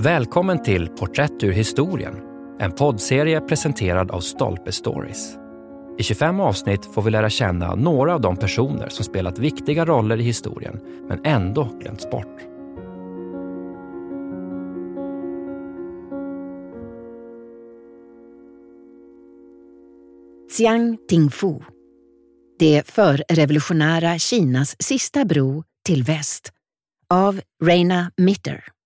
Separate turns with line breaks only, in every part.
Välkommen till Porträtt ur historien, en poddserie presenterad av Stolpe Stories. I 25 avsnitt får vi lära känna några av de personer som spelat viktiga roller i historien, men ändå glömts bort.
Xiang Tingfu. Det förrevolutionära Kinas sista bro till väst. Av Reina Mitter.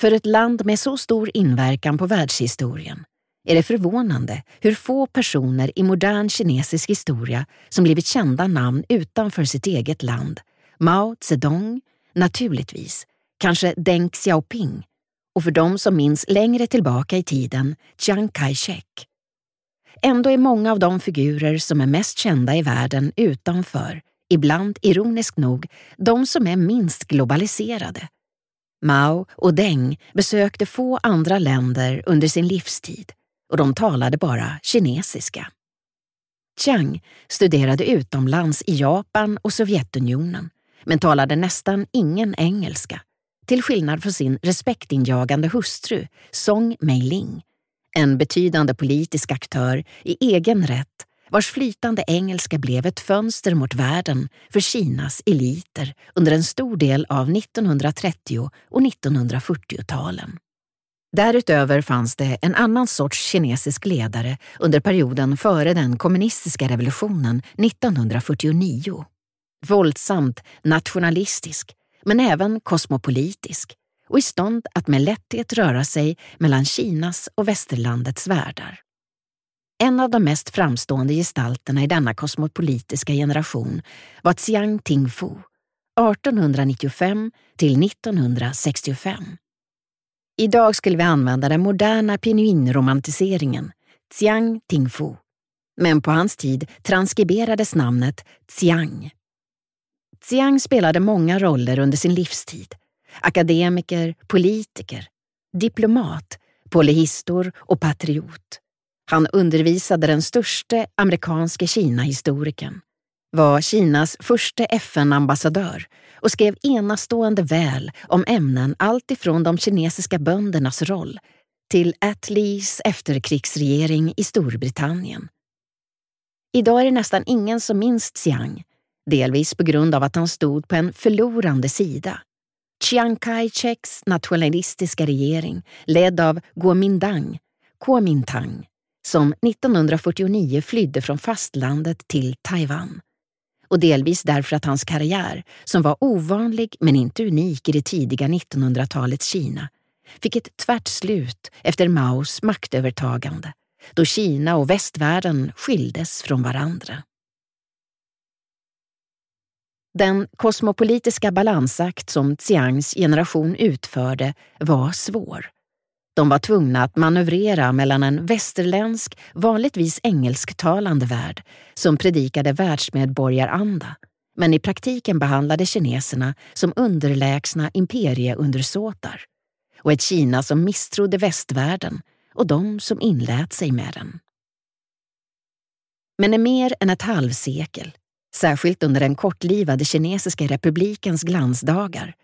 För ett land med så stor inverkan på världshistorien är det förvånande hur få personer i modern kinesisk historia som blivit kända namn utanför sitt eget land. Mao Zedong, naturligtvis, kanske Deng Xiaoping och för de som minns längre tillbaka i tiden, Chiang Kai-shek. Ändå är många av de figurer som är mest kända i världen utanför, ibland ironiskt nog, de som är minst globaliserade. Mao och Deng besökte få andra länder under sin livstid och de talade bara kinesiska. Chiang studerade utomlands i Japan och Sovjetunionen men talade nästan ingen engelska, till skillnad från sin respektinjagande hustru Song Mei-ling, en betydande politisk aktör i egen rätt vars flytande engelska blev ett fönster mot världen för Kinas eliter under en stor del av 1930 och 1940-talen. Därutöver fanns det en annan sorts kinesisk ledare under perioden före den kommunistiska revolutionen 1949. Våldsamt nationalistisk, men även kosmopolitisk och i stånd att med lätthet röra sig mellan Kinas och västerlandets världar. En av de mest framstående gestalterna i denna kosmopolitiska generation var Xiang Tingfu, 1895 till 1965. Idag skulle vi använda den moderna pinyin-romantiseringen, Xiang Tingfu. Men på hans tid transkriberades namnet Xiang. Xiang spelade många roller under sin livstid. Akademiker, politiker, diplomat, polyhistor och patriot. Han undervisade den störste amerikanske Kina-historikern, var Kinas första FN-ambassadör och skrev enastående väl om ämnen alltifrån de kinesiska böndernas roll till Attlees efterkrigsregering i Storbritannien. Idag är det nästan ingen som minns Xiang, delvis på grund av att han stod på en förlorande sida. Chiang Kai-sheks nationalistiska regering, ledd av Kuomintang, Kuomintang, som 1949 flydde från fastlandet till Taiwan. Och delvis därför att hans karriär, som var ovanlig men inte unik i det tidiga 1900-talets Kina, fick ett tvärt slut efter Maos maktövertagande, då Kina och västvärlden skildes från varandra. Den kosmopolitiska balansakt som Xiangs generation utförde var svår. De var tvungna att manövrera mellan en västerländsk, vanligtvis engelsktalande värld som predikade världsmedborgaranda, men i praktiken behandlade kineserna som underlägsna imperieundersåtar och ett Kina som misstrodde västvärlden och de som inlät sig med den. Men i mer än ett halvsekel, särskilt under den kortlivade kinesiska republikens glansdagar,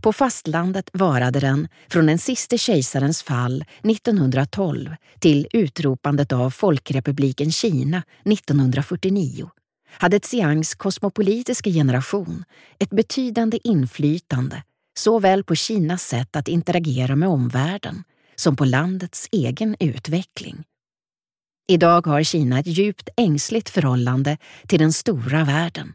på fastlandet varade den från den siste kejsarens fall 1912 till utropandet av Folkrepubliken Kina 1949 hade Xiangs kosmopolitiska generation ett betydande inflytande såväl på Kinas sätt att interagera med omvärlden som på landets egen utveckling. Idag har Kina ett djupt ängsligt förhållande till den stora världen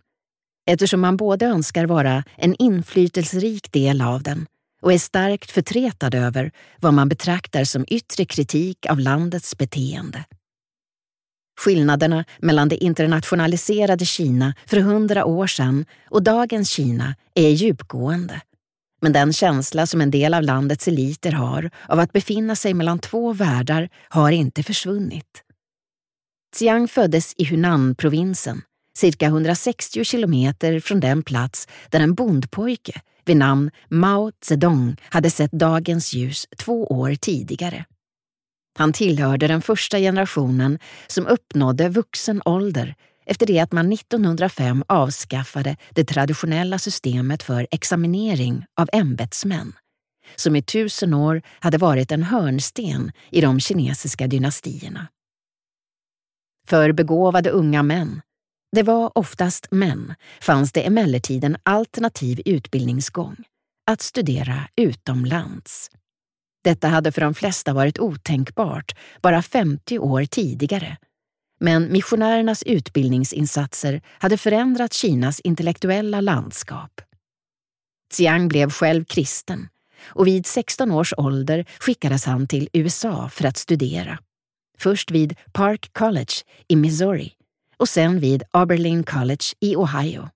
eftersom man både önskar vara en inflytelserik del av den och är starkt förtretad över vad man betraktar som yttre kritik av landets beteende. Skillnaderna mellan det internationaliserade Kina för hundra år sedan och dagens Kina är djupgående. Men den känsla som en del av landets eliter har av att befinna sig mellan två världar har inte försvunnit. Xiang föddes i Hunan-provinsen cirka 160 kilometer från den plats där en bondpojke vid namn Mao Zedong hade sett dagens ljus två år tidigare. Han tillhörde den första generationen som uppnådde vuxen ålder efter det att man 1905 avskaffade det traditionella systemet för examinering av ämbetsmän, som i tusen år hade varit en hörnsten i de kinesiska dynastierna. För begåvade unga män, det var oftast män, fanns det emellertid en alternativ utbildningsgång, att studera utomlands. Detta hade för de flesta varit otänkbart bara 50 år tidigare. Men missionärernas utbildningsinsatser hade förändrat Kinas intellektuella landskap. Xiang blev själv kristen och vid 16 års ålder skickades han till USA för att studera. Först vid Park College i Missouri och sen vid Aberlin College i Ohio.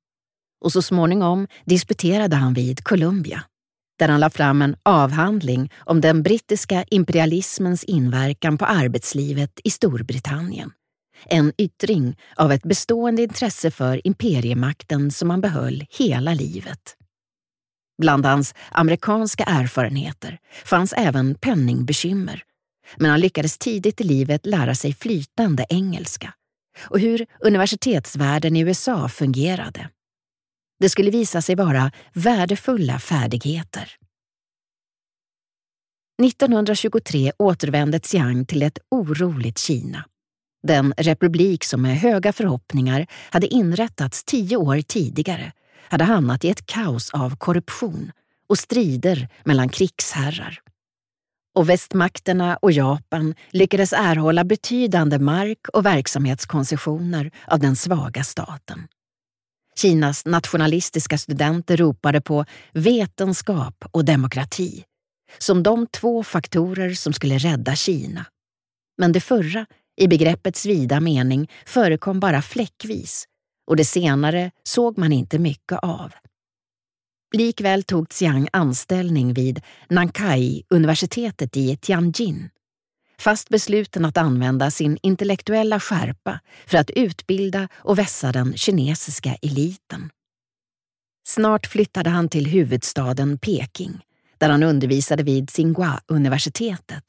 Och så småningom disputerade han vid Columbia där han la fram en avhandling om den brittiska imperialismens inverkan på arbetslivet i Storbritannien. En yttring av ett bestående intresse för imperiemakten som han behöll hela livet. Bland hans amerikanska erfarenheter fanns även penningbekymmer, men han lyckades tidigt i livet lära sig flytande engelska och hur universitetsvärlden i USA fungerade. Det skulle visa sig vara värdefulla färdigheter. 1923 återvände Xiang till ett oroligt Kina. Den republik som med höga förhoppningar hade inrättats tio år tidigare hade hamnat i ett kaos av korruption och strider mellan krigsherrar. Och västmakterna och Japan lyckades erhålla betydande mark och verksamhetskoncessioner av den svaga staten. Kinas nationalistiska studenter ropade på vetenskap och demokrati som de två faktorer som skulle rädda Kina. Men det förra, i begreppets vida mening, förekom bara fläckvis och det senare såg man inte mycket av. Likväl tog Xiang anställning vid Nankai-universitetet i Tianjin fast besluten att använda sin intellektuella skärpa för att utbilda och vässa den kinesiska eliten. Snart flyttade han till huvudstaden Peking, där han undervisade vid Tsinghua-universitetet.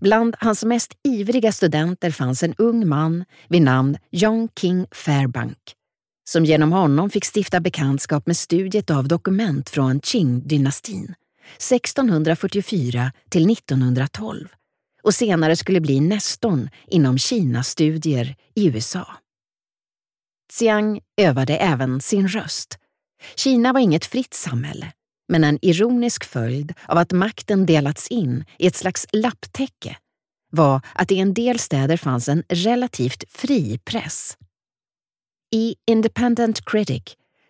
Bland hans mest ivriga studenter fanns en ung man vid namn Yong King Fairbank, som genom honom fick stifta bekantskap med studiet av dokument från Qing-dynastin 1644 till 1912 och senare skulle bli nestorn inom Kinastudier i USA. Xiang övade även sin röst. Kina var inget fritt samhälle, men en ironisk följd av att makten delats in i ett slags lapptäcke var att i en del städer fanns en relativt fri press. I Independent Critic,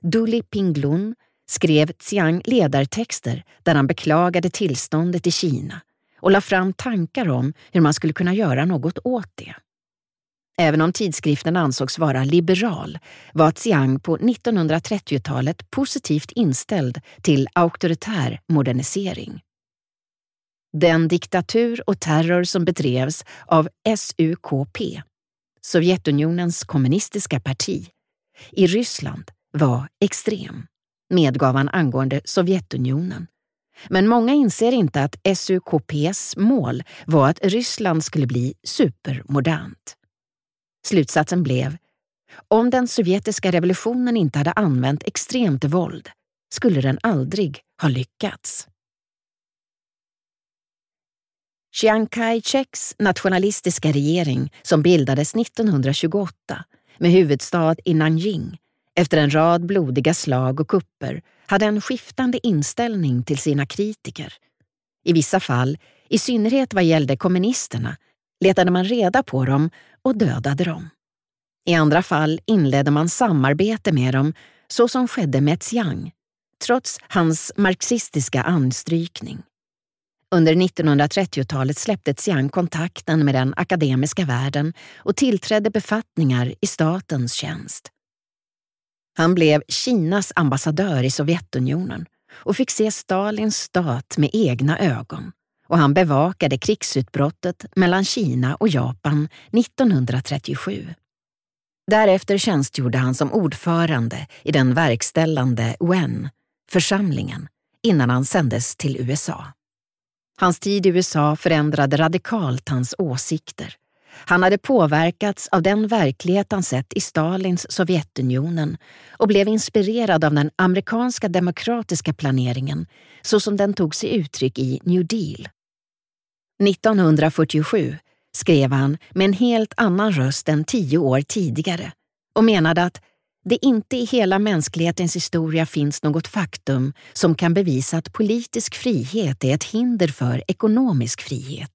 Duli Pinglun, skrev Xiang ledartexter där han beklagade tillståndet i Kina och la fram tankar om hur man skulle kunna göra något åt det. Även om tidskriften ansågs vara liberal var Xiang på 1930-talet positivt inställd till auktoritär modernisering. Den diktatur och terror som bedrevs av SUKP, Sovjetunionens kommunistiska parti, i Ryssland var extrem, medgav han angående Sovjetunionen men många inser inte att SUKPs mål var att Ryssland skulle bli supermodernt. Slutsatsen blev, om den sovjetiska revolutionen inte hade använt extremt våld skulle den aldrig ha lyckats. Chiang Kai-sheks nationalistiska regering som bildades 1928 med huvudstad i Nanjing efter en rad blodiga slag och kupper hade en skiftande inställning till sina kritiker. I vissa fall, i synnerhet vad gällde kommunisterna, letade man reda på dem och dödade dem. I andra fall inledde man samarbete med dem så som skedde med Xiang, trots hans marxistiska anstrykning. Under 1930-talet släppte Xiang kontakten med den akademiska världen och tillträdde befattningar i statens tjänst. Han blev Kinas ambassadör i Sovjetunionen och fick se Stalins stat med egna ögon och han bevakade krigsutbrottet mellan Kina och Japan 1937. Därefter tjänstgjorde han som ordförande i den verkställande UN, församlingen, innan han sändes till USA. Hans tid i USA förändrade radikalt hans åsikter Han hade påverkats av den verklighet han sett i Stalins Sovjetunionen och blev inspirerad av den amerikanska demokratiska planeringen så som den tog sig uttryck i New Deal. 1947 skrev han med en helt annan röst än tio år tidigare och menade att det inte i hela mänsklighetens historia finns något faktum som kan bevisa att politisk frihet är ett hinder för ekonomisk frihet.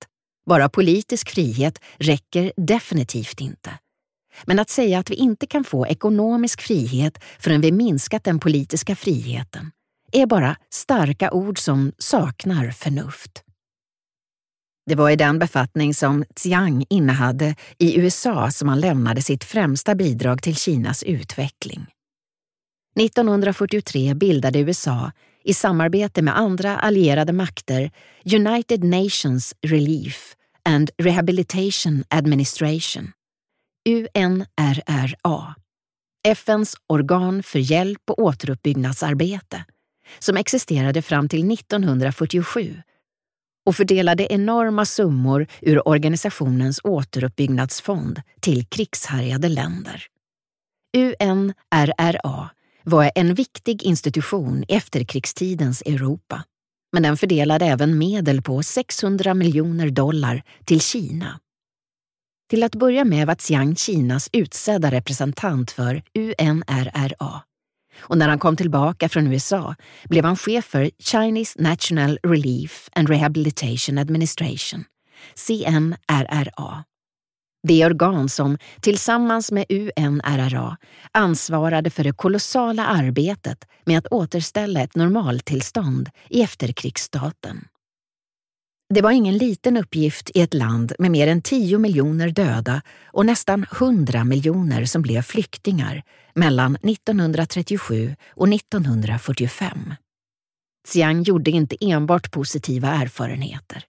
Bara politisk frihet räcker definitivt inte. Men att säga att vi inte kan få ekonomisk frihet förrän vi minskat den politiska friheten är bara starka ord som saknar förnuft. Det var i den befattning som Xiang innehade i USA som han lämnade sitt främsta bidrag till Kinas utveckling. 1943 bildade USA, i samarbete med andra allierade makter, United Nations Relief and Rehabilitation Administration, UNRRA, FNs organ för hjälp och återuppbyggnadsarbete, som existerade fram till 1947 och fördelade enorma summor ur organisationens återuppbyggnadsfond till krigshärjade länder. UNRRA var en viktig institution i efterkrigstidens Europa, men den fördelade även medel på 600 miljoner dollar till Kina. Till att börja med var Xiang Kinas utsedda representant för UNRRA och när han kom tillbaka från USA blev han chef för Chinese National Relief and Rehabilitation Administration, CNRRA. Det organ som tillsammans med UNRRA ansvarade för det kolossala arbetet med att återställa ett normaltillstånd i efterkrigsstaten. Det var ingen liten uppgift i ett land med mer än 10 miljoner döda och nästan 100 miljoner som blev flyktingar mellan 1937 och 1945. Xiang gjorde inte enbart positiva erfarenheter.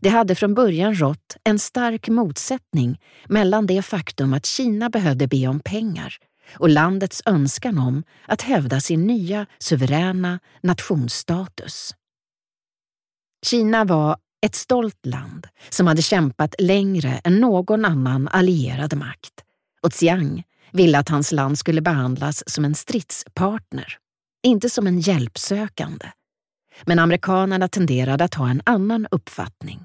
Det hade från början rått en stark motsättning mellan det faktum att Kina behövde be om pengar och landets önskan om att hävda sin nya suveräna nationsstatus. Kina var ett stolt land som hade kämpat längre än någon annan allierad makt. Och Xiang ville att hans land skulle behandlas som en stridspartner, inte som en hjälpsökande. Men amerikanerna tenderade att ha en annan uppfattning.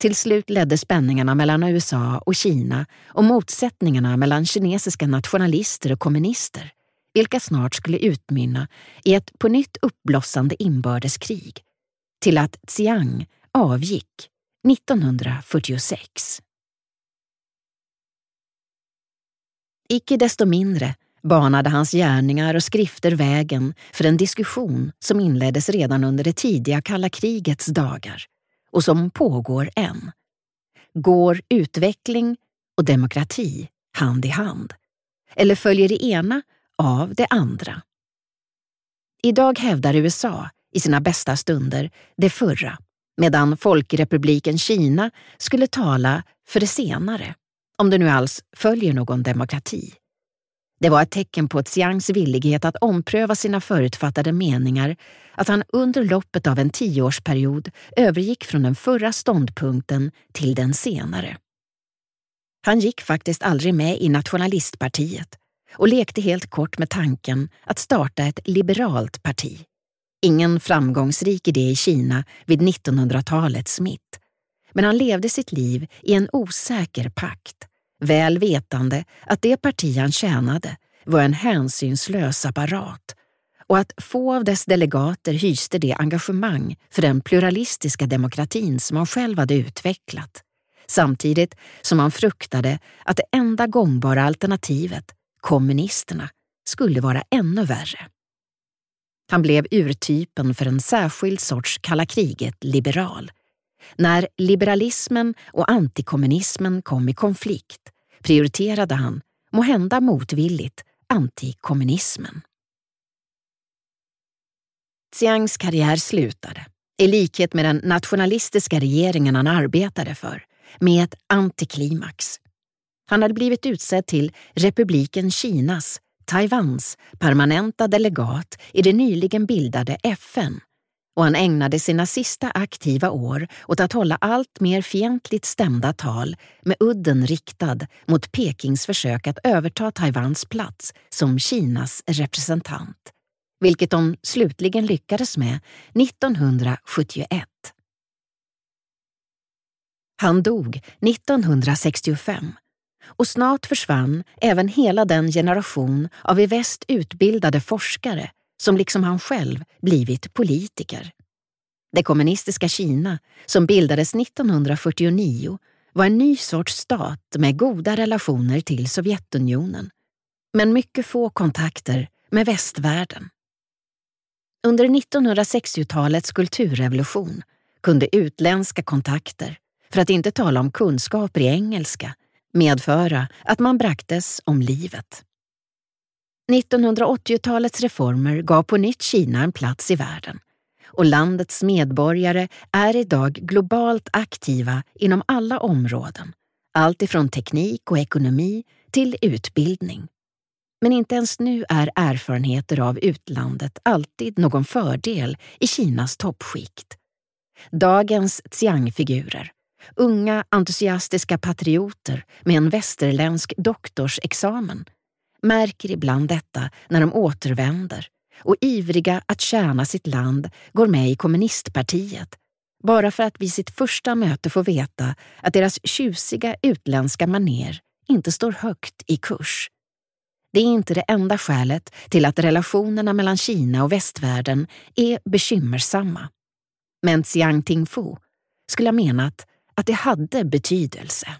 Till slut ledde spänningarna mellan USA och Kina och motsättningarna mellan kinesiska nationalister och kommunister, vilka snart skulle utmynna i ett på nytt uppblossande inbördeskrig, till att Xiang avgick 1946. Icke desto mindre banade hans gärningar och skrifter vägen för en diskussion som inleddes redan under det tidiga kalla krigets dagar och som pågår än. Går utveckling och demokrati hand i hand? Eller följer det ena av det andra? Idag hävdar USA, i sina bästa stunder, det förra medan Folkrepubliken Kina skulle tala för det senare, om det nu alls följer någon demokrati. Det var ett tecken på Xiangs villighet att ompröva sina förutfattade meningar att han under loppet av en tioårsperiod övergick från den förra ståndpunkten till den senare. Han gick faktiskt aldrig med i nationalistpartiet och lekte helt kort med tanken att starta ett liberalt parti. Ingen framgångsrik idé i Kina vid 1900-talets mitt. Men han levde sitt liv i en osäker pakt, väl vetande att det parti han tjänade var en hänsynslös apparat och att få av dess delegater hyste det engagemang för den pluralistiska demokratin som han själv hade utvecklat, samtidigt som han fruktade att det enda gångbara alternativet, kommunisterna, skulle vara ännu värre. Han blev urtypen för en särskild sorts kalla kriget-liberal. När liberalismen och antikommunismen kom i konflikt prioriterade han, må hända motvilligt, antikommunismen. Xiangs karriär slutade, i likhet med den nationalistiska regeringen han arbetade för, med ett antiklimax. Han hade blivit utsedd till republiken Kinas Taiwans permanenta delegat i det nyligen bildade FN och han ägnade sina sista aktiva år åt att hålla allt mer fientligt stämda tal med udden riktad mot Pekings försök att överta Taiwans plats som Kinas representant, vilket de slutligen lyckades med 1971. Han dog 1965 och snart försvann även hela den generation av i väst utbildade forskare som liksom han själv blivit politiker. Det kommunistiska Kina, som bildades 1949, var en ny sorts stat med goda relationer till Sovjetunionen, men mycket få kontakter med västvärlden. Under 1960-talets kulturrevolution kunde utländska kontakter, för att inte tala om kunskaper i engelska, medföra att man braktes om livet. 1980-talets reformer gav på nytt Kina en plats i världen och landets medborgare är idag globalt aktiva inom alla områden, allt ifrån teknik och ekonomi till utbildning. Men inte ens nu är erfarenheter av utlandet alltid någon fördel i Kinas toppskikt. Dagens Xiang-figurer, unga entusiastiska patrioter med en västerländsk doktorsexamen, märker ibland detta när de återvänder och ivriga att tjäna sitt land går med i kommunistpartiet bara för att vid sitt första möte få veta att deras tjusiga utländska maner inte står högt i kurs. Det är inte det enda skälet till att relationerna mellan Kina och västvärlden är bekymmersamma. Men Xiang Tingfu skulle ha menat att det hade betydelse.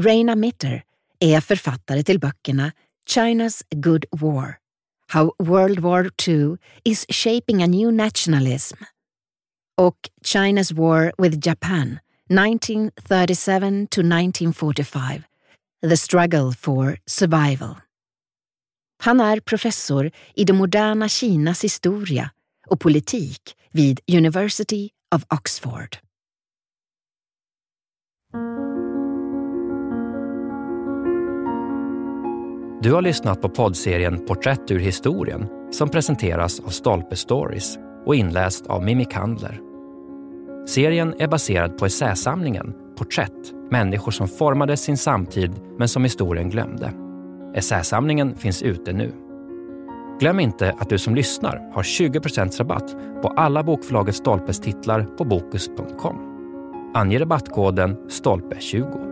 Reina Mitter är författare till böckerna China's Good War How World War II is Shaping a New Nationalism och China's War with Japan 1937 to 1945 The Struggle for Survival. Han är professor i det moderna Kinas historia och politik vid University of Oxford.
Du har lyssnat på poddserien Porträtt ur historien som presenteras av Stolpe Stories och inläst av Mimmi Kandler. Serien är baserad på essäsamlingen Porträtt, människor som formade sin samtid men som historien glömde. Essäsamlingen finns ute nu. Glöm inte att du som lyssnar har 20% rabatt på alla bokförlaget Stolpes titlar på Bokus.com. Ange rabattkoden STOLPE20.